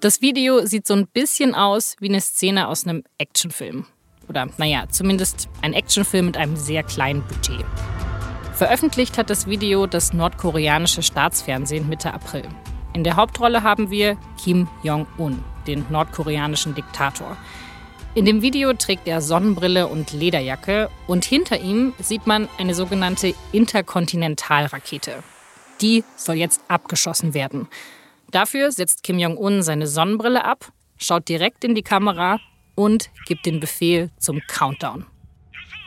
Das Video sieht so ein bisschen aus wie eine Szene aus einem Actionfilm. Oder naja, zumindest ein Actionfilm mit einem sehr kleinen Budget. Veröffentlicht hat das Video das nordkoreanische Staatsfernsehen Mitte April. In der Hauptrolle haben wir Kim Jong-un, den nordkoreanischen Diktator. In dem Video trägt er Sonnenbrille und Lederjacke und hinter ihm sieht man eine sogenannte Interkontinentalrakete. Die soll jetzt abgeschossen werden. Dafür setzt Kim Jong-un seine Sonnenbrille ab, schaut direkt in die Kamera und gibt den Befehl zum Countdown.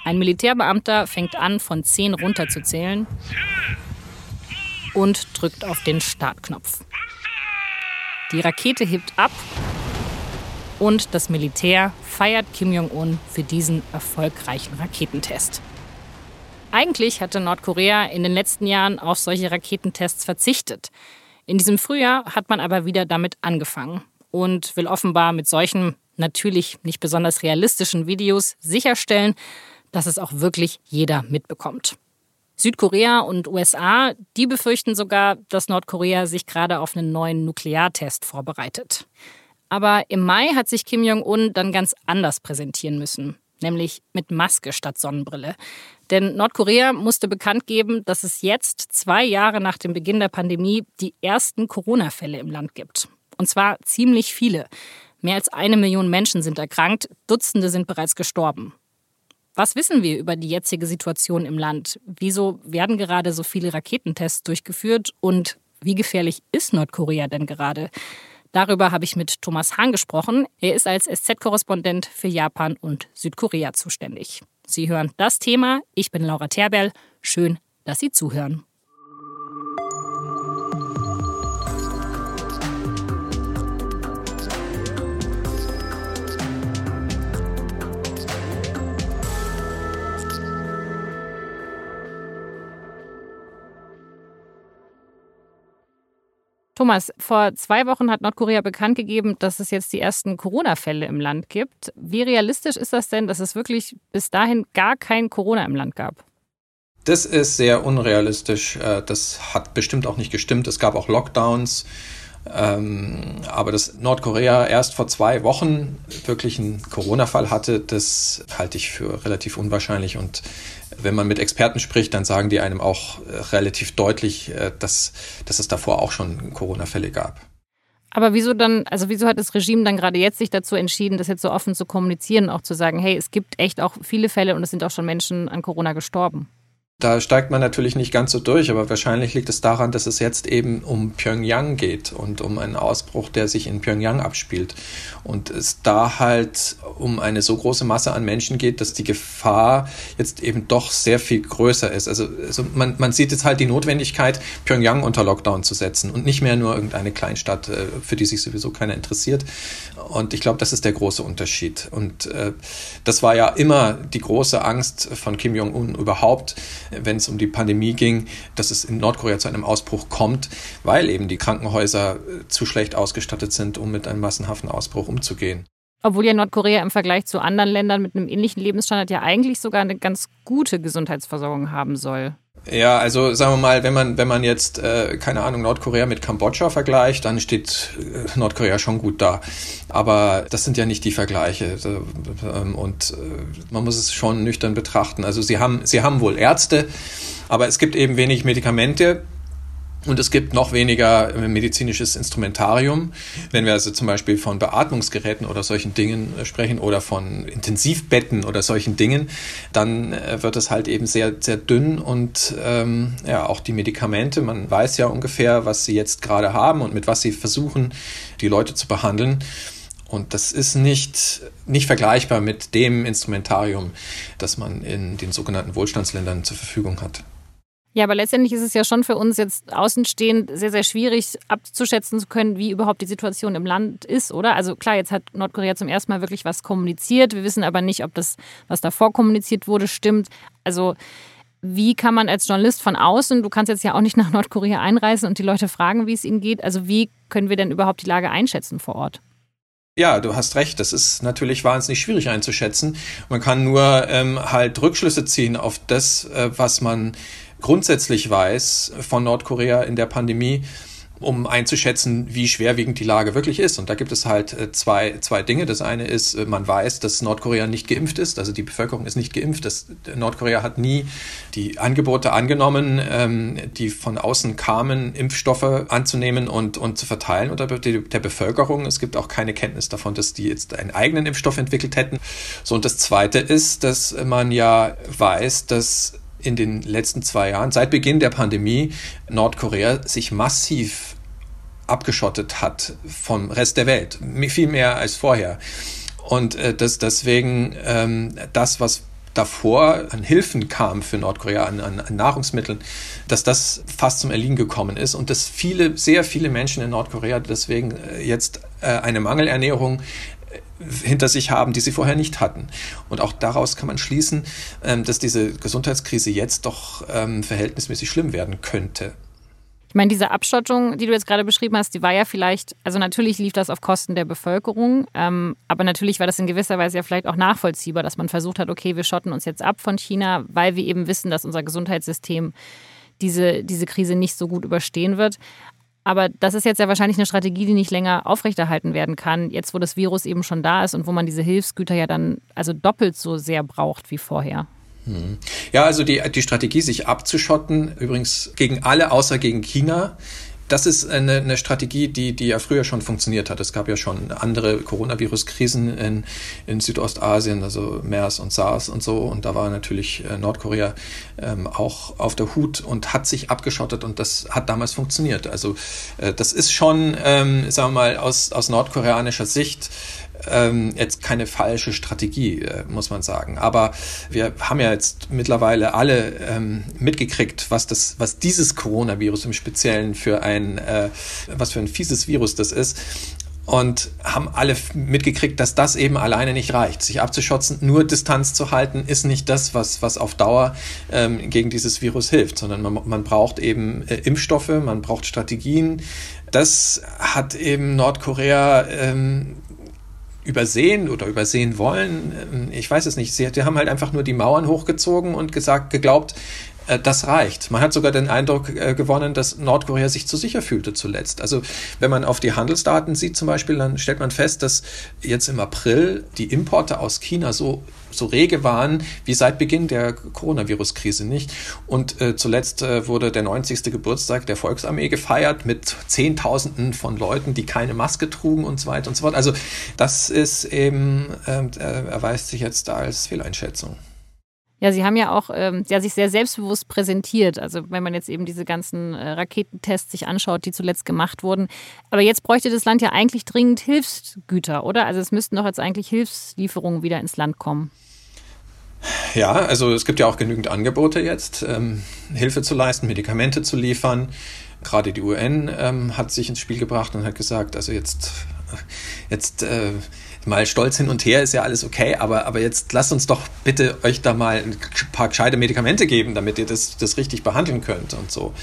Ein Militärbeamter fängt an, von 10 runterzuzählen und drückt auf den Startknopf. Die Rakete hebt ab und das Militär feiert Kim Jong-un für diesen erfolgreichen Raketentest. Eigentlich hatte Nordkorea in den letzten Jahren auf solche Raketentests verzichtet. In diesem Frühjahr hat man aber wieder damit angefangen und will offenbar mit solchen natürlich nicht besonders realistischen Videos sicherstellen, dass es auch wirklich jeder mitbekommt. Südkorea und USA, die befürchten sogar, dass Nordkorea sich gerade auf einen neuen Nukleartest vorbereitet. Aber im Mai hat sich Kim Jong-un dann ganz anders präsentieren müssen, nämlich mit Maske statt Sonnenbrille. Denn Nordkorea musste bekannt geben, dass es jetzt, zwei Jahre nach dem Beginn der Pandemie, die ersten Corona-Fälle im Land gibt. Und zwar ziemlich viele. Mehr als eine Million Menschen sind erkrankt, Dutzende sind bereits gestorben. Was wissen wir über die jetzige Situation im Land? Wieso werden gerade so viele Raketentests durchgeführt? Und wie gefährlich ist Nordkorea denn gerade? Darüber habe ich mit Thomas Hahn gesprochen. Er ist als SZ-Korrespondent für Japan und Südkorea zuständig. Sie hören das Thema. Ich bin Laura Terberl. Schön, dass Sie zuhören. Thomas, vor zwei Wochen hat Nordkorea bekannt gegeben, dass es jetzt die ersten Corona-Fälle im Land gibt. Wie realistisch ist das denn, dass es wirklich bis dahin gar kein Corona im Land gab? Das ist sehr unrealistisch. Äh, das hat bestimmt auch nicht gestimmt. Es gab auch Lockdowns. Ähm, aber dass Nordkorea erst vor zwei Wochen wirklich einen Corona-Fall hatte, das halte ich für relativ unwahrscheinlich. Und wenn man mit Experten spricht, dann sagen die einem auch äh, relativ deutlich, äh, dass, dass es davor auch schon Corona-Fälle gab. Aber wieso dann, also wieso hat das Regime dann gerade jetzt sich dazu entschieden, das jetzt so offen zu kommunizieren, auch zu sagen, hey, es gibt echt auch viele Fälle und es sind auch schon Menschen an Corona gestorben? Da steigt man natürlich nicht ganz so durch, aber wahrscheinlich liegt es daran, dass es jetzt eben um Pyongyang geht und um einen Ausbruch, der sich in Pyongyang abspielt. Und es da halt um eine so große Masse an Menschen geht, dass die Gefahr jetzt eben doch sehr viel größer ist. Also, also man, man sieht jetzt halt die Notwendigkeit, Pyongyang unter Lockdown zu setzen und nicht mehr nur irgendeine Kleinstadt, äh, für die sich sowieso keiner interessiert. Und ich glaube, das ist der große Unterschied. Und äh, das war ja immer die große Angst von Kim Jong-un überhaupt, wenn es um die Pandemie ging, dass es in Nordkorea zu einem Ausbruch kommt, weil eben die Krankenhäuser äh, zu schlecht ausgestattet sind, um mit einem massenhaften Ausbruch umzugehen. Obwohl ja Nordkorea im Vergleich zu anderen Ländern mit einem ähnlichen Lebensstandard ja eigentlich sogar eine ganz gute Gesundheitsversorgung haben soll. Ja, also sagen wir mal, wenn man wenn man jetzt äh, keine Ahnung Nordkorea mit Kambodscha vergleicht, dann steht äh, Nordkorea schon gut da. Aber das sind ja nicht die Vergleiche ähm, und äh, man muss es schon nüchtern betrachten. Also sie haben sie haben wohl Ärzte, aber es gibt eben wenig Medikamente und es gibt noch weniger äh, medizinisches Instrumentarium. Wenn wir also zum Beispiel von Beatmungsgeräten oder solchen Dingen äh, sprechen oder von Intensivbetten oder solchen Dingen, dann äh, wird es halt eben sehr, sehr dünn und ähm, ja, auch die Medikamente, man weiß ja ungefähr, was sie jetzt gerade haben und mit was sie versuchen, die Leute zu behandeln. Und das ist nicht, nicht vergleichbar mit dem Instrumentarium, das man in den sogenannten Wohlstandsländern zur Verfügung hat. Ja, aber letztendlich ist es ja schon für uns jetzt außenstehend sehr, sehr schwierig abzuschätzen zu können, wie überhaupt die Situation im Land ist, oder? Also klar, jetzt hat Nordkorea zum ersten Mal wirklich was kommuniziert. Wir wissen aber nicht, ob das, was davor kommuniziert wurde, stimmt. Also wie kann man als Journalist von außen, du kannst jetzt ja auch nicht nach Nordkorea einreisen und die Leute fragen, wie es ihnen geht. Also wie können wir denn überhaupt die Lage einschätzen vor Ort? Ja, du hast recht. Das ist natürlich wahnsinnig schwierig einzuschätzen. Man kann nur ähm, halt Rückschlüsse ziehen auf das, äh, was man grundsätzlich weiß von Nordkorea in der Pandemie. um einzuschätzen, wie schwerwiegend die Lage wirklich ist. Und da gibt es halt äh, zwei, zwei Dinge. Das eine ist, äh, man weiß, dass Nordkorea nicht geimpft ist, also die Bevölkerung ist nicht geimpft. Das, Nordkorea hat nie die Angebote angenommen, ähm, die von außen kamen, Impfstoffe anzunehmen und, und zu verteilen unter der Bevölkerung. Es gibt auch keine Kenntnis davon, dass die jetzt einen eigenen Impfstoff entwickelt hätten. So, und das zweite ist, dass man ja weiß, dass in den letzten zwei Jahren, seit Beginn der Pandemie, Nordkorea sich massiv abgeschottet hat vom Rest der Welt. Viel mehr als vorher. Und äh, das, deswegen ähm, das, was davor an Hilfen kam für Nordkorea, an, an, Nahrungsmitteln, dass das fast zum Erliegen gekommen ist und dass viele, sehr viele Menschen in Nordkorea deswegen äh, jetzt äh, eine Mangelernährung hinter sich haben, die sie vorher nicht hatten. Und auch daraus kann man schließen, ähm, dass diese Gesundheitskrise jetzt doch ähm, verhältnismäßig schlimm werden könnte. Ich meine, diese Abschottung, die du jetzt gerade beschrieben hast, die war ja vielleicht, also natürlich lief das auf Kosten der Bevölkerung, ähm, aber natürlich war das in gewisser Weise ja vielleicht auch nachvollziehbar, dass man versucht hat, okay, wir schotten uns jetzt ab von China, weil wir eben wissen, dass unser Gesundheitssystem diese, diese Krise nicht so gut überstehen wird. Aber das ist jetzt ja wahrscheinlich eine Strategie, die nicht länger aufrechterhalten werden kann, jetzt wo das Virus eben schon da ist und wo man diese Hilfsgüter ja dann also doppelt so sehr braucht wie vorher. Hm. Ja, also die, die Strategie, sich abzuschotten, übrigens gegen alle außer gegen China, das ist eine, eine Strategie, die, die ja früher schon funktioniert hat. Es gab ja schon andere Coronavirus-Krisen in, in Südostasien, also MERS und SARS und so. Und da war natürlich äh, Nordkorea ähm, auch auf der Hut und hat sich abgeschottet und das hat damals funktioniert. Also äh, das ist schon, ähm, sagen wir mal, aus, aus nordkoreanischer Sicht ähm, jetzt keine falsche Strategie, äh, muss man sagen. Aber wir haben ja jetzt mittlerweile alle ähm, mitgekriegt, was das, was dieses Coronavirus im Speziellen für ein, äh, was für ein fieses Virus das ist und haben alle mitgekriegt, dass das eben alleine nicht reicht. Sich abzuschotzen, nur Distanz zu halten, ist nicht das, was, was auf Dauer ähm, gegen dieses Virus hilft, sondern man, man braucht eben äh, Impfstoffe, man braucht Strategien. Das hat eben Nordkorea ähm, übersehen oder übersehen wollen. Ähm, ich weiß es nicht. Sie, haben halt einfach nur die Mauern hochgezogen und gesagt, geglaubt, das reicht. Man hat sogar den Eindruck äh, gewonnen, dass Nordkorea sich zu sicher fühlte zuletzt. Also wenn man auf die Handelsdaten sieht zum Beispiel, dann stellt man fest, dass jetzt im April die Importe aus China so so rege waren wie seit Beginn der Coronavirus-Krise nicht. Und äh, zuletzt äh, wurde der 90. Geburtstag der Volksarmee gefeiert mit Zehntausenden von Leuten, die keine Maske trugen und so weiter und so fort. Also das ist eben, ähm, äh, erweist sich jetzt als Fehleinschätzung. Ja, Sie haben ja auch ähm, ja, sich sehr selbstbewusst präsentiert. Also wenn man jetzt eben diese ganzen äh, Raketentests sich anschaut, die zuletzt gemacht wurden. Aber jetzt bräuchte das Land ja eigentlich dringend Hilfsgüter, oder? Also es müssten doch jetzt eigentlich Hilfslieferungen wieder ins Land kommen. Ja, also es gibt ja auch genügend Angebote jetzt, ähm, Hilfe zu leisten, Medikamente zu liefern. Gerade die UN ähm, hat sich ins Spiel gebracht und hat gesagt, also jetzt, jetzt äh, mal stolz hin und her ist ja alles okay, aber, aber jetzt lasst uns doch bitte euch da mal ein paar gescheite Medikamente geben, damit ihr das, das richtig behandeln könnt und so.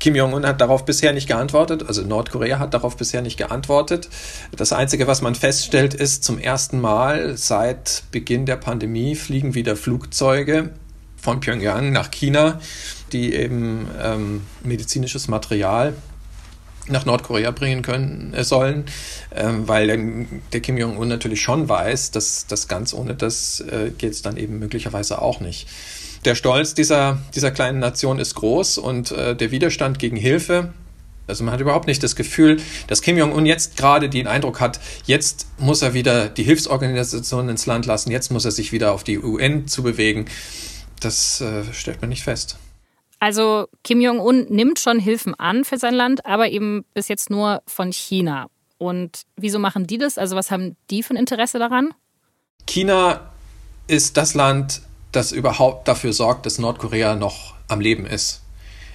Kim Jong-un hat darauf bisher nicht geantwortet, also Nordkorea hat darauf bisher nicht geantwortet. Das Einzige, was man feststellt, ist, zum ersten Mal seit Beginn der Pandemie fliegen wieder Flugzeuge von Pyongyang nach China, die eben ähm, medizinisches Material nach Nordkorea bringen können äh, sollen, ähm, weil der, der Kim Jong-un natürlich schon weiß, dass das ganz ohne das äh, geht es dann eben möglicherweise auch nicht. Der Stolz dieser, dieser kleinen Nation ist groß und äh, der Widerstand gegen Hilfe, also man hat überhaupt nicht das Gefühl, dass Kim Jong-un jetzt gerade den Eindruck hat, jetzt muss er wieder die Hilfsorganisationen ins Land lassen, jetzt muss er sich wieder auf die UN zu bewegen. Das äh, stellt man nicht fest. Also Kim Jong-un nimmt schon Hilfen an für sein Land, aber eben bis jetzt nur von China. Und wieso machen die das? Also was haben die für ein Interesse daran? China ist das Land, das überhaupt dafür sorgt, dass Nordkorea noch am Leben ist.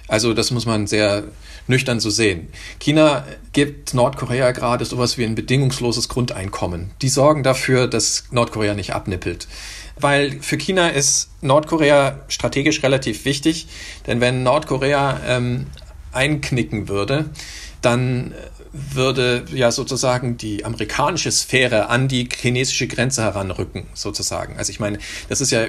Also das muss man sehr nüchtern so sehen. China gibt Nordkorea gerade sowas wie ein bedingungsloses Grundeinkommen. Die sorgen dafür, dass Nordkorea nicht abnippelt weil für China ist Nordkorea strategisch relativ wichtig, denn wenn Nordkorea ähm, einknicken würde, dann würde ja sozusagen die amerikanische Sphäre an die chinesische Grenze heranrücken, sozusagen. Also ich meine, das ist ja,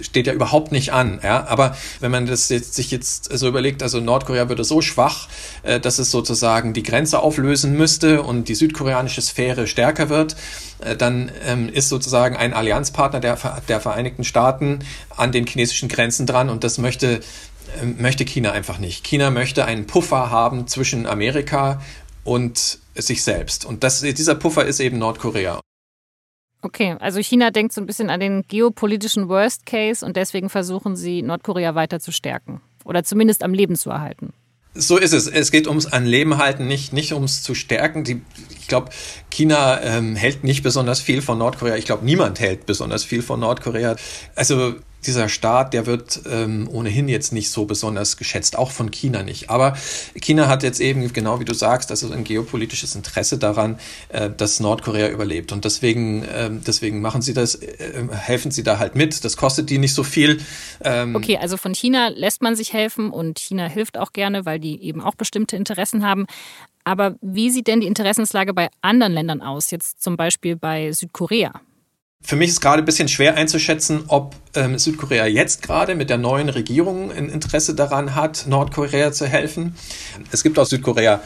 steht ja überhaupt nicht an, ja. Aber wenn man das jetzt, sich jetzt so überlegt, also Nordkorea würde so schwach, äh, dass es sozusagen die Grenze auflösen müsste und die südkoreanische Sphäre stärker wird, äh, dann ähm, ist sozusagen ein Allianzpartner der, der Vereinigten Staaten an den chinesischen Grenzen dran und das möchte möchte China einfach nicht. China möchte einen Puffer haben zwischen Amerika und sich selbst. Und das, dieser Puffer ist eben Nordkorea. Okay, also China denkt so ein bisschen an den geopolitischen Worst Case und deswegen versuchen sie, Nordkorea weiter zu stärken oder zumindest am Leben zu erhalten. So ist es. Es geht ums an Leben halten, nicht, nicht ums zu stärken. Die, ich glaube, China ähm, hält nicht besonders viel von Nordkorea. Ich glaube, niemand hält besonders viel von Nordkorea. Also dieser Staat, der wird ähm, ohnehin jetzt nicht so besonders geschätzt, auch von China nicht. Aber China hat jetzt eben, genau wie du sagst, also ein geopolitisches Interesse daran, äh, dass Nordkorea überlebt. Und deswegen, äh, deswegen machen sie das, äh, helfen sie da halt mit. Das kostet die nicht so viel. Ähm okay, also von China lässt man sich helfen und China hilft auch gerne, weil die eben auch bestimmte Interessen haben. Aber wie sieht denn die Interessenslage bei anderen Ländern aus, jetzt zum Beispiel bei Südkorea? Für mich ist gerade ein bisschen schwer einzuschätzen, ob ähm, Südkorea jetzt gerade mit der neuen Regierung ein Interesse daran hat, Nordkorea zu helfen. Es gibt aus Südkorea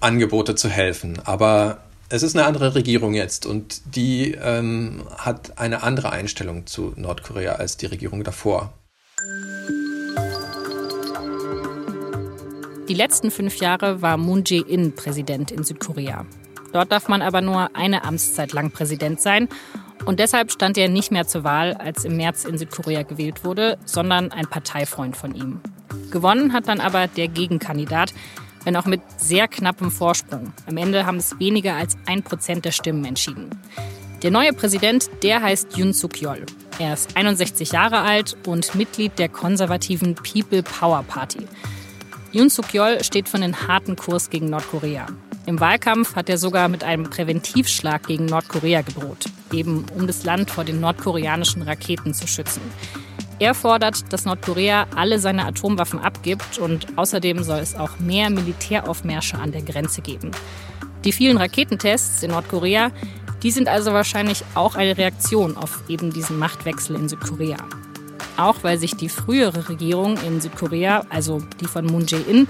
Angebote zu helfen, aber es ist eine andere Regierung jetzt und die ähm, hat eine andere Einstellung zu Nordkorea als die Regierung davor. Die letzten fünf Jahre war Moon Jae-in Präsident in Südkorea. Dort darf man aber nur eine Amtszeit lang Präsident sein und deshalb stand er nicht mehr zur Wahl, als im März in Südkorea gewählt wurde, sondern ein Parteifreund von ihm. Gewonnen hat dann aber der Gegenkandidat, wenn auch mit sehr knappem Vorsprung. Am Ende haben es weniger als ein Prozent der Stimmen entschieden. Der neue Präsident, der heißt Yoon Suk-yeol. Er ist 61 Jahre alt und Mitglied der konservativen People Power Party. Yoon Suk-yeol steht für einen harten Kurs gegen Nordkorea. Im Wahlkampf hat er sogar mit einem Präventivschlag gegen Nordkorea gedroht, eben um das Land vor den nordkoreanischen Raketen zu schützen. Er fordert, dass Nordkorea alle seine Atomwaffen abgibt und außerdem soll es auch mehr Militäraufmärsche an der Grenze geben. Die vielen Raketentests in Nordkorea, die sind also wahrscheinlich auch eine Reaktion auf eben diesen Machtwechsel in Südkorea. Auch weil sich die frühere Regierung in Südkorea, also die von Moon Jae-in,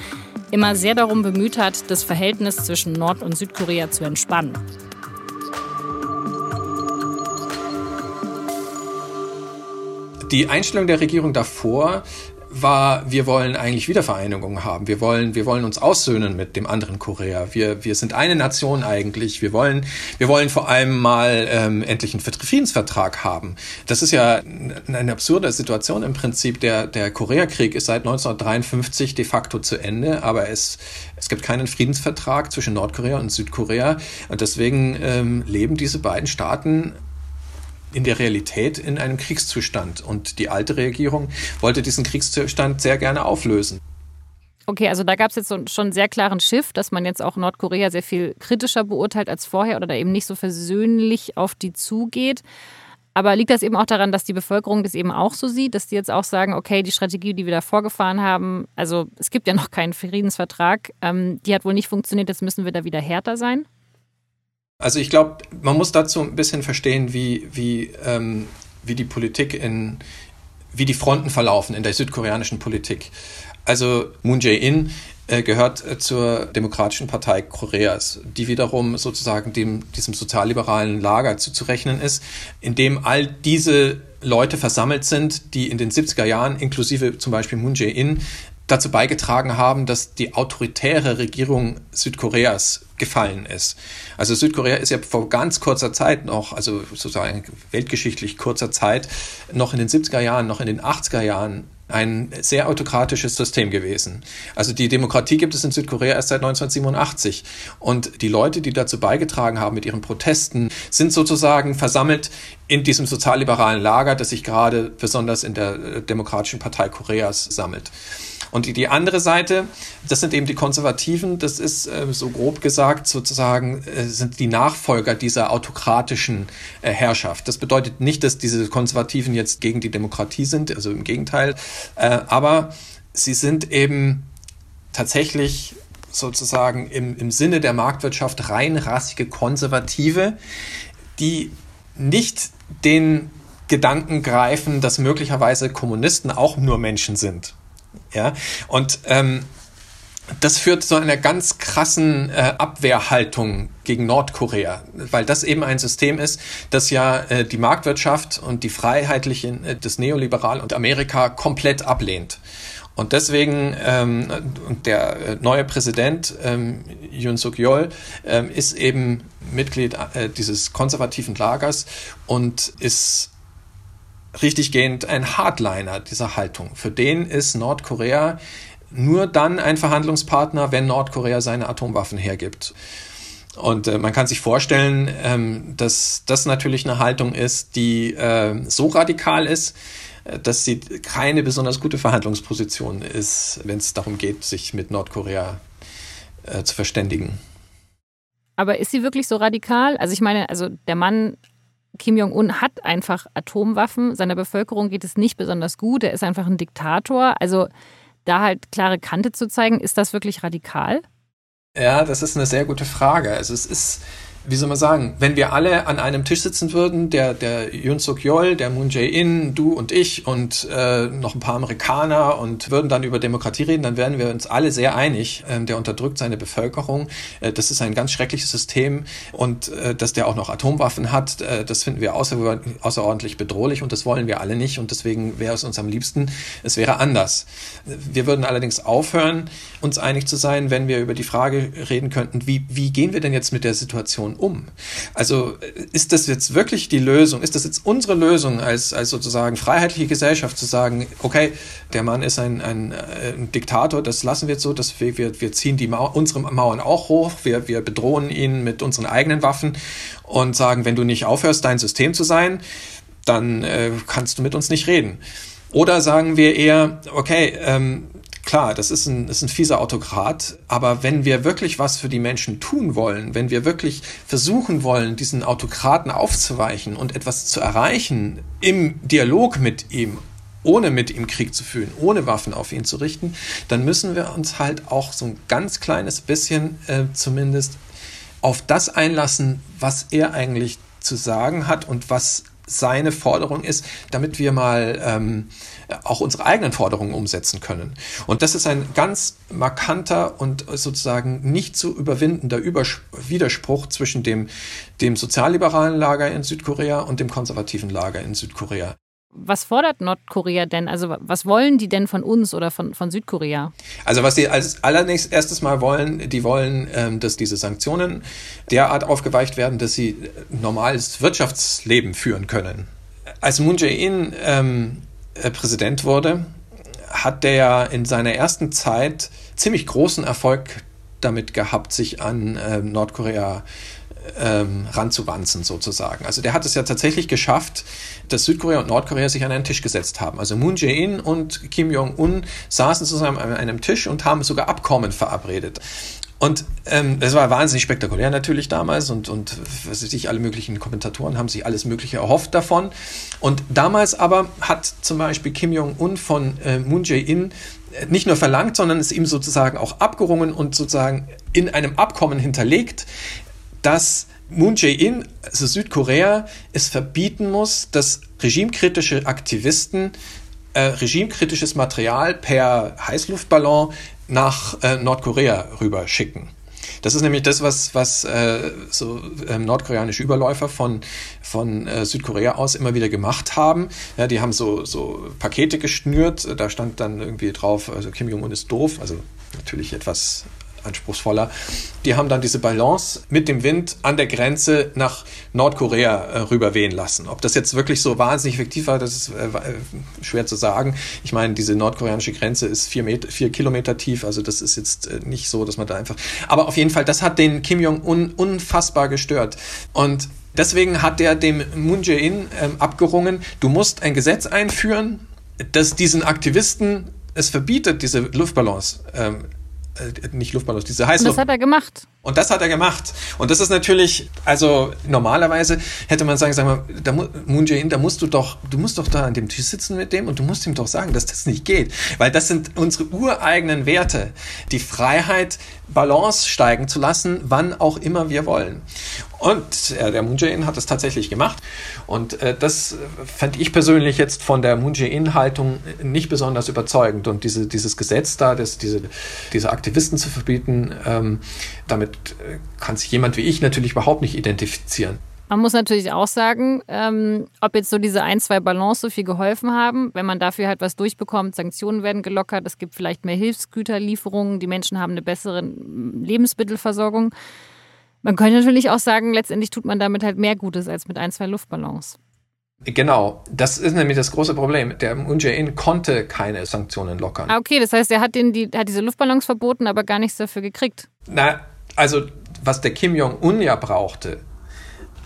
immer sehr darum bemüht hat, das Verhältnis zwischen Nord- und Südkorea zu entspannen. Die Einstellung der Regierung davor war, wir wollen eigentlich Wiedervereinigung haben. Wir wollen, wir wollen uns aussöhnen mit dem anderen Korea. Wir, wir sind eine Nation eigentlich. Wir wollen, wir wollen vor allem mal ähm, endlich einen Friedensvertrag haben. Das ist ja eine absurde Situation im Prinzip. Der, der Koreakrieg ist seit 1953 de facto zu Ende, aber es, es gibt keinen Friedensvertrag zwischen Nordkorea und Südkorea. Und deswegen ähm, leben diese beiden Staaten in der Realität in einem Kriegszustand. Und die alte Regierung wollte diesen Kriegszustand sehr gerne auflösen. Okay, also da gab es jetzt so schon einen sehr klaren Schiff, dass man jetzt auch Nordkorea sehr viel kritischer beurteilt als vorher oder da eben nicht so versöhnlich auf die zugeht. Aber liegt das eben auch daran, dass die Bevölkerung das eben auch so sieht, dass die jetzt auch sagen, okay, die Strategie, die wir da vorgefahren haben, also es gibt ja noch keinen Friedensvertrag, ähm, die hat wohl nicht funktioniert, jetzt müssen wir da wieder härter sein? Also ich glaube, man muss dazu ein bisschen verstehen, wie, wie, ähm, wie die Politik in, wie die Fronten verlaufen in der südkoreanischen Politik. Also Moon Jae-in äh, gehört äh, zur Demokratischen Partei Koreas, die wiederum sozusagen dem, diesem sozialliberalen Lager zuzurechnen ist, in dem all diese Leute versammelt sind, die in den 70er Jahren, inklusive zum Beispiel Moon Jae-in, dazu beigetragen haben, dass die autoritäre Regierung Südkoreas gefallen ist. Also Südkorea ist ja vor ganz kurzer Zeit noch, also sozusagen weltgeschichtlich kurzer Zeit, noch in den 70er Jahren, noch in den 80er Jahren ein sehr autokratisches System gewesen. Also die Demokratie gibt es in Südkorea erst seit 1987. Und die Leute, die dazu beigetragen haben mit ihren Protesten, sind sozusagen versammelt in diesem sozialliberalen Lager, das sich gerade besonders in der äh, Demokratischen Partei Koreas sammelt. Und die, die andere Seite, das sind eben die Konservativen, das ist äh, so grob gesagt sozusagen, äh, sind die Nachfolger dieser autokratischen äh, Herrschaft. Das bedeutet nicht, dass diese Konservativen jetzt gegen die Demokratie sind, also im Gegenteil, äh, aber sie sind eben tatsächlich sozusagen im, im Sinne der Marktwirtschaft reinrassige Konservative, die nicht den Gedanken greifen, dass möglicherweise Kommunisten auch nur Menschen sind. Ja, und ähm, das führt zu einer ganz krassen äh, Abwehrhaltung gegen Nordkorea, weil das eben ein System ist, das ja äh, die Marktwirtschaft und die Freiheitlichen, äh, das Neoliberal und Amerika komplett ablehnt. Und deswegen, ähm, der äh, neue Präsident ähm, Yoon Suk Yeol ähm, ist eben Mitglied äh, dieses konservativen Lagers und ist richtiggehend ein Hardliner dieser Haltung. Für den ist Nordkorea nur dann ein Verhandlungspartner, wenn Nordkorea seine Atomwaffen hergibt. Und äh, man kann sich vorstellen, ähm, dass das natürlich eine Haltung ist, die äh, so radikal ist, äh, dass sie keine besonders gute Verhandlungsposition ist, wenn es darum geht, sich mit Nordkorea äh, zu verständigen. Aber ist sie wirklich so radikal? Also ich meine, also der Mann Kim Jong-un hat einfach Atomwaffen. Seiner Bevölkerung geht es nicht besonders gut. Er ist einfach ein Diktator. Also da halt klare Kante zu zeigen, ist das wirklich radikal? Ja, das ist eine sehr gute Frage. Also es ist wie soll man sagen, wenn wir alle an einem Tisch sitzen würden, der, der Yoon Suk Yeol, der Moon Jae-in, du und ich und äh, noch ein paar Amerikaner und würden dann über Demokratie reden, dann wären wir uns alle sehr einig. Ähm, der unterdrückt seine Bevölkerung. Äh, das ist ein ganz schreckliches System und äh, dass der auch noch Atomwaffen hat, äh, das finden wir außer, außerordentlich bedrohlich und das wollen wir alle nicht und deswegen wäre es uns am liebsten, es wäre anders. Wir würden allerdings aufhören, uns einig zu sein, wenn wir über die Frage reden könnten, wie, wie gehen wir denn jetzt mit der Situation Situation um? Also ist das jetzt wirklich die Lösung? Ist das jetzt unsere Lösung als, als sozusagen freiheitliche Gesellschaft zu sagen, okay, der Mann ist ein, ein, ein Diktator, das lassen wir jetzt so, dass wir, wir, wir ziehen die Mauer, unsere Mauern auch hoch, wir, wir bedrohen ihn mit unseren eigenen Waffen und sagen, wenn du nicht aufhörst, dein System zu sein, dann äh, kannst du mit uns nicht reden. Oder sagen wir eher, okay, ähm, Klar, das ist ein, ist ein fieser Autokrat, aber wenn wir wirklich was für die Menschen tun wollen, wenn wir wirklich versuchen wollen, diesen Autokraten aufzuweichen und etwas zu erreichen im Dialog mit ihm, ohne mit ihm Krieg zu führen, ohne Waffen auf ihn zu richten, dann müssen wir uns halt auch so ein ganz kleines bisschen äh, zumindest auf das einlassen, was er eigentlich zu sagen hat und was seine Forderung ist, damit wir mal ähm, auch unsere eigenen Forderungen umsetzen können. Und das ist ein ganz markanter und sozusagen nicht zu überwindender Übers Widerspruch zwischen dem, dem sozialliberalen Lager in Südkorea und dem konservativen Lager in Südkorea. Was fordert Nordkorea denn? Also was wollen die denn von uns oder von, von Südkorea? Also was sie als allernächst erstes Mal wollen, die wollen, ähm, dass diese Sanktionen derart aufgeweicht werden, dass sie normales Wirtschaftsleben führen können. Als Moon Jae-in ähm, äh, Präsident wurde, hat der in seiner ersten Zeit ziemlich großen Erfolg damit gehabt, sich an äh, Nordkorea ähm, ranzuwanzen sozusagen. Also der hat es ja tatsächlich geschafft, dass Südkorea und Nordkorea sich an einen Tisch gesetzt haben. Also Moon Jae-in und Kim Jong-un saßen zusammen an einem Tisch und haben sogar Abkommen verabredet. Und ähm, war wahnsinnig spektakulär natürlich damals und, und was weiß ich, alle möglichen Kommentatoren haben sich alles Mögliche erhofft davon. Und damals aber hat zum Beispiel Kim Jong-un von äh, Moon Jae-in äh, nicht nur verlangt, sondern es ihm sozusagen auch abgerungen und sozusagen in einem Abkommen hinterlegt, dass Moon Jae-in, also Südkorea, es verbieten muss, dass regimekritische Aktivisten äh, regimekritisches Material per Heißluftballon nach äh, Nordkorea rüber schicken. Das ist nämlich das, was, was äh, so ähm, nordkoreanische Überläufer von, von äh, Südkorea aus immer wieder gemacht haben. Ja, die haben so, so Pakete geschnürt, da stand dann irgendwie drauf, also Kim Jong-un ist doof, also natürlich etwas anspruchsvoller. Die haben dann diese Balance mit dem Wind an der Grenze nach Nordkorea äh, rüberwehen lassen. Ob das jetzt wirklich so wahnsinnig effektiv war, das ist äh, äh, schwer zu sagen. Ich meine, diese nordkoreanische Grenze ist vier, Meter, vier Kilometer tief, also das ist jetzt äh, nicht so, dass man da einfach. Aber auf jeden Fall, das hat den Kim Jong-un unfassbar gestört. Und deswegen hat er dem Moon Jae-in ähm, abgerungen, du musst ein Gesetz einführen, das diesen Aktivisten es verbietet, diese Luftballons ähm, äh, nicht Luftballons, diese Heißluft. Und das hat er gemacht. Und das hat er gemacht. Und das ist natürlich, also normalerweise hätte man sagen, sag mal, da, Moon Jae-in, da musst du doch, du musst doch da an dem Tisch sitzen mit dem und du musst ihm doch sagen, dass das nicht geht. Weil das sind unsere ureigenen Werte. Die Freiheit, Balance steigen zu lassen, wann auch immer wir wollen. Und äh, der Moon Jae-in hat das tatsächlich gemacht. Und äh, das fand ich persönlich jetzt von der Moon Jae-in-Haltung nicht besonders überzeugend. Und diese, dieses Gesetz da, das, diese, diese Aktivisten zu verbieten, ähm, damit äh, kann sich jemand wie ich natürlich überhaupt nicht identifizieren. Man muss natürlich auch sagen, ähm, ob jetzt so diese ein, zwei Balance so viel geholfen haben, wenn man dafür halt was durchbekommt, Sanktionen werden gelockert, es gibt vielleicht mehr Hilfsgüterlieferungen, die Menschen haben eine bessere Lebensmittelversorgung. Man könnte natürlich auch sagen, letztendlich tut man damit halt mehr Gutes als mit ein, zwei Luftballons. Genau, das ist nämlich das große Problem. Der Moon Jae-in konnte keine Sanktionen lockern. Ah, okay, das heißt, er hat, den, die, hat diese Luftballons verboten, aber gar nichts dafür gekriegt. Na, also was der Kim Jong-un ja brauchte,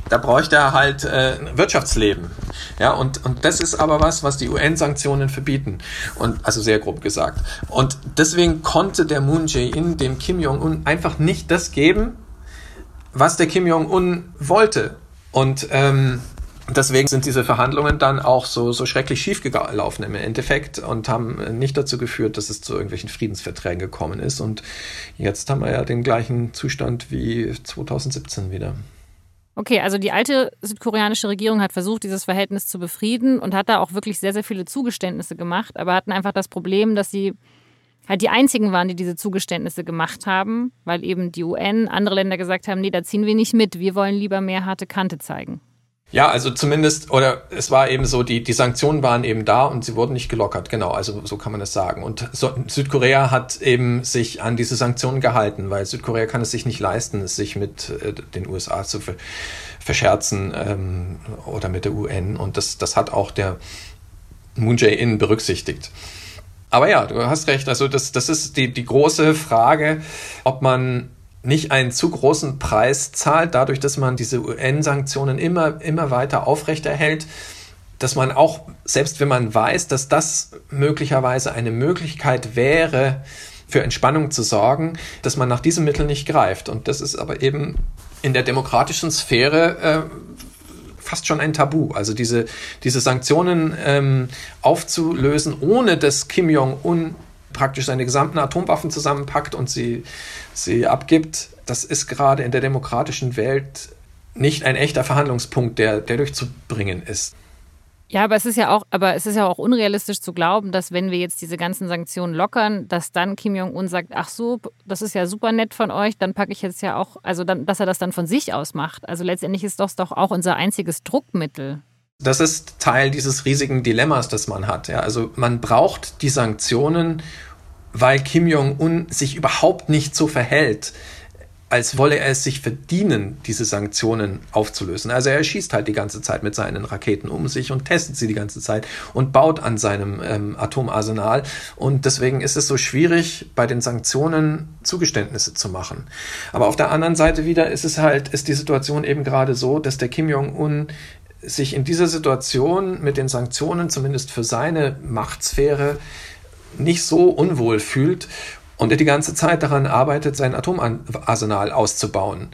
da bräuchte er halt äh, Wirtschaftsleben. Ja, und, und das ist aber was, was die UN-Sanktionen verbieten. Und, also sehr grob gesagt. Und deswegen konnte der Moon Jae-in dem Kim Jong-un einfach nicht das geben, was der Kim Jong-un wollte. Und ähm, deswegen sind diese Verhandlungen dann auch so, so schrecklich schief gelaufen im Endeffekt und haben nicht dazu geführt, dass es zu irgendwelchen Friedensverträgen gekommen ist. Und jetzt haben wir ja den gleichen Zustand wie 2017 wieder. Okay, also die alte südkoreanische Regierung hat versucht, dieses Verhältnis zu befrieden und hat da auch wirklich sehr, sehr viele Zugeständnisse gemacht, aber hatten einfach das Problem, dass sie halt die einzigen waren, die diese Zugeständnisse gemacht haben, weil eben die UN, andere Länder gesagt haben, nee, da ziehen wir nicht mit, wir wollen lieber mehr harte Kante zeigen. Ja, also zumindest, oder es war eben so, die, die Sanktionen waren eben da und sie wurden nicht gelockert, genau, also so kann man das sagen. Und so, Südkorea hat eben sich an diese Sanktionen gehalten, weil Südkorea kann es sich nicht leisten, sich mit äh, den USA zu ver verscherzen ähm, oder mit der UN. Und das, das hat auch der Moon Jae-in berücksichtigt. Aber ja, du hast recht. Also das, das ist die, die große Frage, ob man nicht einen zu großen Preis zahlt, dadurch, dass man diese UN-Sanktionen immer, immer weiter aufrechterhält, dass man auch, selbst wenn man weiß, dass das möglicherweise eine Möglichkeit wäre, für Entspannung zu sorgen, dass man nach diesem Mittel nicht greift. Und das ist aber eben in der demokratischen Sphäre äh, fast schon ein Tabu. Also diese, diese Sanktionen ähm, aufzulösen, ohne dass Kim Jong-un praktisch seine gesamten Atomwaffen zusammenpackt und sie, sie abgibt, das ist gerade in der demokratischen Welt nicht ein echter Verhandlungspunkt, der, der durchzubringen ist. Ja, aber es ist ja auch, aber es ist ja auch unrealistisch zu glauben, dass wenn wir jetzt diese ganzen Sanktionen lockern, dass dann Kim Jong-un sagt, ach so, das ist ja super nett von euch, dann packe ich jetzt ja auch, also dann, dass er das dann von sich aus macht. Also letztendlich ist das doch auch unser einziges Druckmittel. Das ist Teil dieses riesigen Dilemmas, das man hat. Ja, also man braucht die Sanktionen, weil Kim Jong-un sich überhaupt nicht so verhält als wolle er es sich verdienen, diese Sanktionen aufzulösen. Also er schießt halt die ganze Zeit mit seinen Raketen um sich und testet sie die ganze Zeit und baut an seinem ähm, Atomarsenal. Und deswegen ist es so schwierig, bei den Sanktionen Zugeständnisse zu machen. Aber auf der anderen Seite wieder ist es halt, ist die Situation eben gerade so, dass der Kim Jong-un sich in dieser Situation mit den Sanktionen, zumindest für seine Machtsphäre, nicht so unwohl fühlt und er die ganze Zeit daran arbeitet, sein Atomarsenal auszubauen.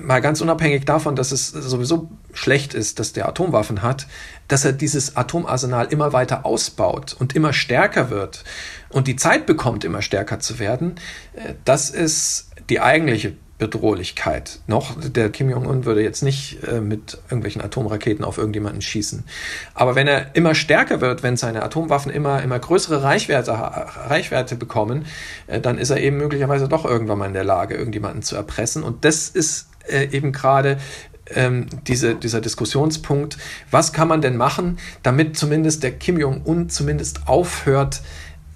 Mal ganz unabhängig davon, dass es sowieso schlecht ist, dass der Atomwaffen hat, dass er dieses Atomarsenal immer weiter ausbaut und immer stärker wird und die Zeit bekommt, immer stärker zu werden, äh, das ist die eigentliche Bedrohlichkeit. Noch, der Kim Jong-un würde jetzt nicht äh, mit irgendwelchen Atomraketen auf irgendjemanden schießen. Aber wenn er immer stärker wird, wenn seine Atomwaffen immer, immer größere Reichweite, Reichweite bekommen, äh, dann ist er eben möglicherweise doch irgendwann mal in der Lage, irgendjemanden zu erpressen. Und das ist äh, eben gerade ähm, diese, dieser Diskussionspunkt. Was kann man denn machen, damit zumindest der Kim Jong-un zumindest aufhört,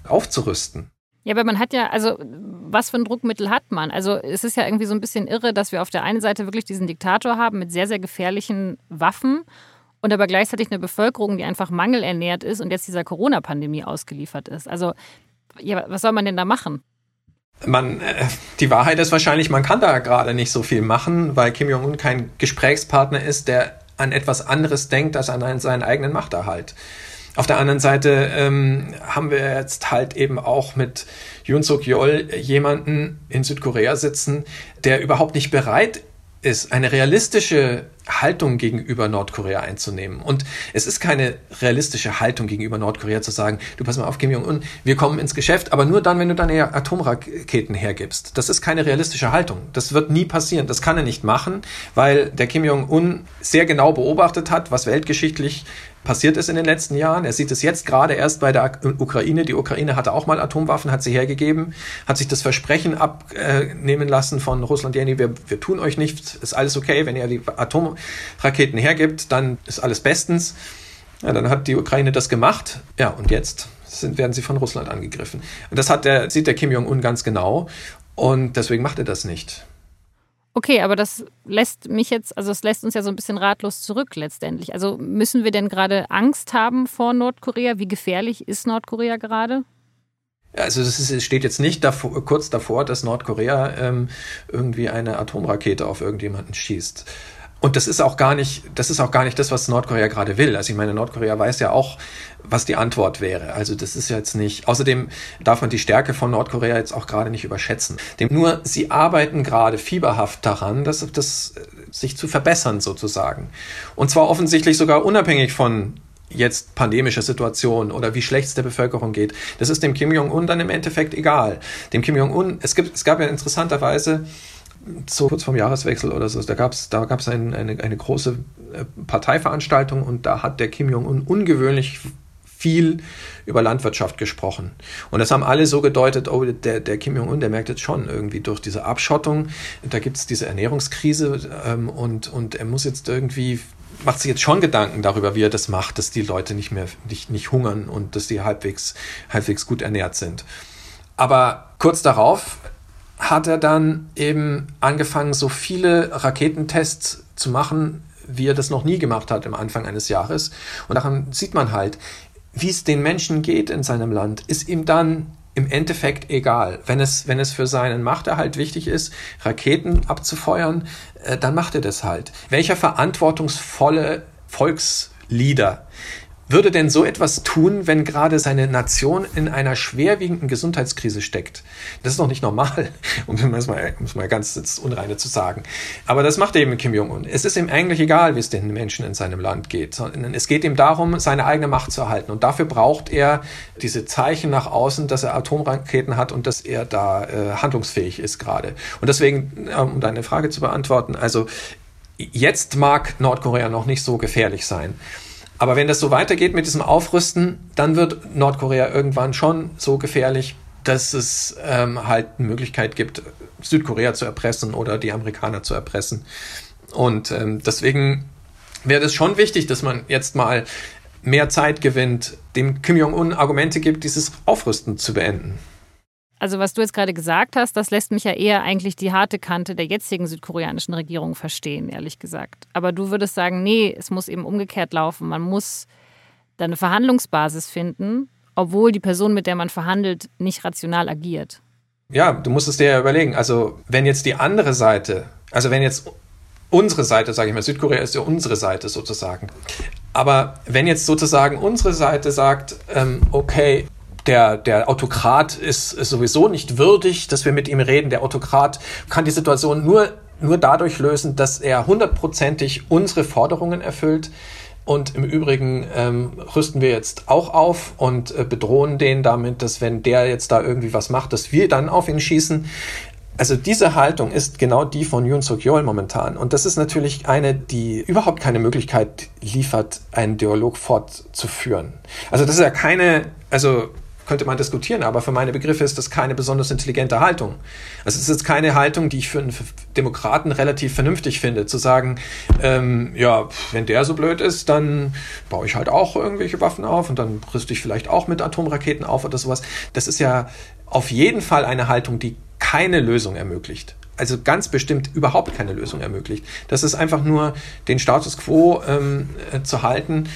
aufzurüsten? Ja, aber man hat ja, also was für ein Druckmittel hat man? Also es ist ja irgendwie so ein bisschen irre, dass wir auf der einen Seite wirklich diesen Diktator haben mit sehr, sehr gefährlichen Waffen und aber gleichzeitig eine Bevölkerung, die einfach mangelernährt ist und jetzt dieser Corona-Pandemie ausgeliefert ist. Also ja, was soll man denn da machen? Man, äh, die Wahrheit ist wahrscheinlich, man kann da gerade nicht so viel machen, weil Kim Jong-un kein Gesprächspartner ist, der an etwas anderes denkt als an seinen eigenen Machterhalt. Auf der anderen Seite ähm, haben wir jetzt halt eben auch mit Yoon Suk Yeol jemanden in Südkorea sitzen, der überhaupt nicht bereit ist, eine realistische Haltung gegenüber Nordkorea einzunehmen. Und es ist keine realistische Haltung gegenüber Nordkorea zu sagen, du pass mal auf, Kim Jong-un, wir kommen ins Geschäft, aber nur dann, wenn du deine Atomraketen hergibst. Das ist keine realistische Haltung. Das wird nie passieren. Das kann er nicht machen, weil der Kim Jong-un sehr genau beobachtet hat, was weltgeschichtlich passiert ist in den letzten Jahren. Er sieht es jetzt gerade erst bei der Ukraine. Die Ukraine hatte auch mal Atomwaffen, hat sie hergegeben, hat sich das Versprechen abnehmen lassen von Russland, wir, wir tun euch nichts, ist alles okay, wenn ihr die Atomraketen hergibt, dann ist alles bestens. Ja, dann hat die Ukraine das gemacht. Ja, und jetzt sind, werden sie von Russland angegriffen. Und das der, sieht der Kim Jong-un ganz genau. Und deswegen macht er das nicht. Okay, aber das lässt mich jetzt, also es lässt uns ja so ein bisschen ratlos zurück letztendlich. Also müssen wir denn gerade Angst haben vor Nordkorea? Wie gefährlich ist Nordkorea gerade? Also es steht jetzt nicht davor, kurz davor, dass Nordkorea ähm, irgendwie eine Atomrakete auf irgendjemanden schießt. Und das ist auch gar nicht, das ist auch gar nicht das, was Nordkorea gerade will. Also ich meine, Nordkorea weiß ja auch, was die Antwort wäre. Also das ist jetzt nicht. Außerdem darf man die Stärke von Nordkorea jetzt auch gerade nicht überschätzen. Dem nur sie arbeiten gerade fieberhaft daran, dass das sich zu verbessern sozusagen. Und zwar offensichtlich sogar unabhängig von jetzt pandemischer Situation oder wie schlecht es der Bevölkerung geht. Das ist dem Kim Jong-un dann im Endeffekt egal. Dem Kim Jong-un, es gibt, es gab ja interessanterweise so kurz vorm Jahreswechsel oder so, da gab es da gab's ein, eine, eine große äh, Parteiveranstaltung und da hat der Kim Jong-un ungewöhnlich viel über Landwirtschaft gesprochen. Und das haben alle so gedeutet, oh, der, der Kim Jong-un, der merkt jetzt schon irgendwie durch diese Abschottung, da gibt es diese Ernährungskrise ähm, und, und er muss jetzt irgendwie, macht sich jetzt schon Gedanken darüber, wie er das macht, dass die Leute nicht mehr, nicht, nicht hungern und dass die halbwegs, halbwegs gut ernährt sind. Aber kurz darauf hat er dann eben angefangen, so viele Raketentests zu machen, wie er das noch nie gemacht hat am Anfang eines Jahres. Und daran sieht man halt, wie es den Menschen geht in seinem Land, ist ihm dann im Endeffekt egal. Wenn es, wenn es für seinen Machterhalt wichtig ist, Raketen abzufeuern, äh, dann macht er das halt. Welcher verantwortungsvolle Volksleader würde denn so etwas tun, wenn gerade seine Nation in einer schwerwiegenden Gesundheitskrise steckt? Das ist doch nicht normal, um es mal, um es mal ganz ins Unreine zu sagen. Aber das macht eben Kim Jong-un. Es ist ihm eigentlich egal, wie es den Menschen in seinem Land geht. Es geht ihm darum, seine eigene Macht zu erhalten. Und dafür braucht er diese Zeichen nach außen, dass er Atomraketen hat und dass er da äh, handlungsfähig ist gerade. Und deswegen, ähm, um deine Frage zu beantworten, also jetzt mag Nordkorea noch nicht so gefährlich sein. Aber wenn das so weitergeht mit diesem Aufrüsten, dann wird Nordkorea irgendwann schon so gefährlich, dass es ähm, halt eine Möglichkeit gibt, Südkorea zu erpressen oder die Amerikaner zu erpressen. Und ähm, deswegen wäre es schon wichtig, dass man jetzt mal mehr Zeit gewinnt, dem Kim Jong-un Argumente gibt, dieses Aufrüsten zu beenden. Also was du jetzt gerade gesagt hast, das lässt mich ja eher eigentlich die harte Kante der jetzigen südkoreanischen Regierung verstehen, ehrlich gesagt. Aber du würdest sagen, nee, es muss eben umgekehrt laufen. Man muss da eine Verhandlungsbasis finden, obwohl die Person, mit der man verhandelt, nicht rational agiert. Ja, du musst es dir ja überlegen. Also wenn jetzt die andere Seite, also wenn jetzt unsere Seite, sage ich mal, Südkorea ist ja unsere Seite sozusagen. Aber wenn jetzt sozusagen unsere Seite sagt, ähm, okay, der, der Autokrat ist, ist sowieso nicht würdig, dass wir mit ihm reden. Der Autokrat kann die Situation nur, nur dadurch lösen, dass er hundertprozentig unsere Forderungen erfüllt. Und im Übrigen ähm, rüsten wir jetzt auch auf und äh, bedrohen den damit, dass wenn der jetzt da irgendwie was macht, dass wir dann auf ihn schießen. Also diese Haltung ist genau die von Yoon Suk Yeol momentan. Und das ist natürlich eine, die überhaupt keine Möglichkeit liefert, einen Dialog fortzuführen. Also das ist ja keine, also könnte man diskutieren, aber für meine Begriffe ist das keine besonders intelligente Haltung. Also es ist keine Haltung, die ich für einen Demokraten relativ vernünftig finde, zu sagen, ähm, ja, wenn der so blöd ist, dann baue ich halt auch irgendwelche Waffen auf und dann rüste ich vielleicht auch mit Atomraketen auf oder sowas. Das ist ja auf jeden Fall eine Haltung, die keine Lösung ermöglicht also ganz bestimmt überhaupt keine Lösung ermöglicht. Das ist einfach nur den Status quo ähm, äh, zu halten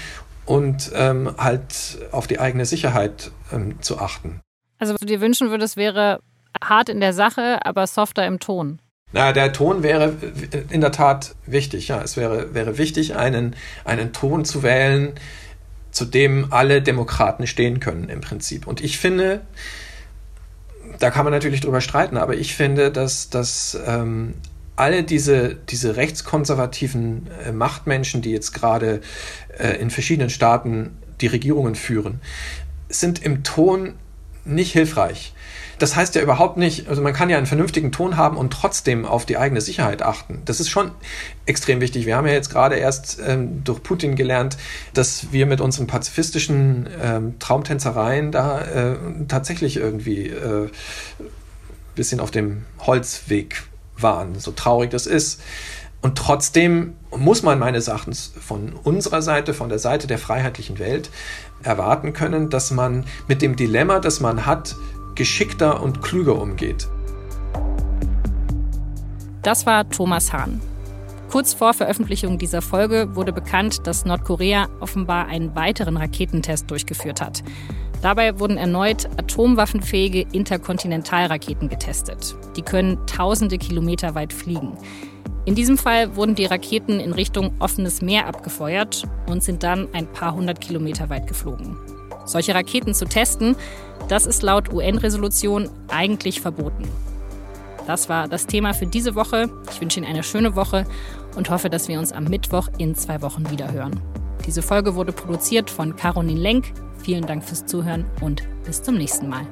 und ähm, halt auf die eigene Sicherheit ähm, zu achten. Also was du dir wünschen würdest, wäre hart in der Sache, aber softer im Ton. Na, der Ton wäre in der Tat wichtig. Ja, es wäre, wäre wichtig, einen, einen Ton zu wählen, zu dem alle Demokraten stehen können im Prinzip. Und ich finde, da kann man natürlich drüber streiten, aber ich finde, dass, dass ähm, alle diese, diese rechtskonservativen äh, Machtmenschen, die jetzt gerade äh, in verschiedenen Staaten die Regierungen führen, sind im Ton nicht hilfreich. Das heißt ja überhaupt nicht, also man kann ja einen vernünftigen Ton haben und trotzdem auf die eigene Sicherheit achten. Das ist schon extrem wichtig. Wir haben ja jetzt gerade erst ähm, durch Putin gelernt, dass wir mit unseren pazifistischen ähm, Traumtänzereien da äh, tatsächlich irgendwie äh, bisschen auf dem Holzweg waren, so traurig das ist. Und trotzdem muss man meines Erachtens von unserer Seite, von der Seite der freiheitlichen Welt erwarten können, dass man mit dem Dilemma, das man hat, geschickter und klüger umgeht. Das war Thomas Hahn. Kurz vor Veröffentlichung dieser Folge wurde bekannt, dass Nordkorea offenbar einen weiteren Raketentest durchgeführt hat. Dabei wurden erneut atomwaffenfähige Interkontinentalraketen getestet. Die können tausende Kilometer weit fliegen. In diesem Fall wurden die Raketen in Richtung offenes Meer abgefeuert und sind dann ein paar hundert Kilometer weit geflogen. Solche Raketen zu testen, das ist laut UN-Resolution eigentlich verboten. Das war das Thema für diese Woche. Ich wünsche Ihnen eine schöne Woche und hoffe, dass wir uns am Mittwoch in zwei Wochen wieder hören. Diese Folge wurde produziert von Caroline Lenk. Vielen Dank fürs Zuhören und bis zum nächsten Mal.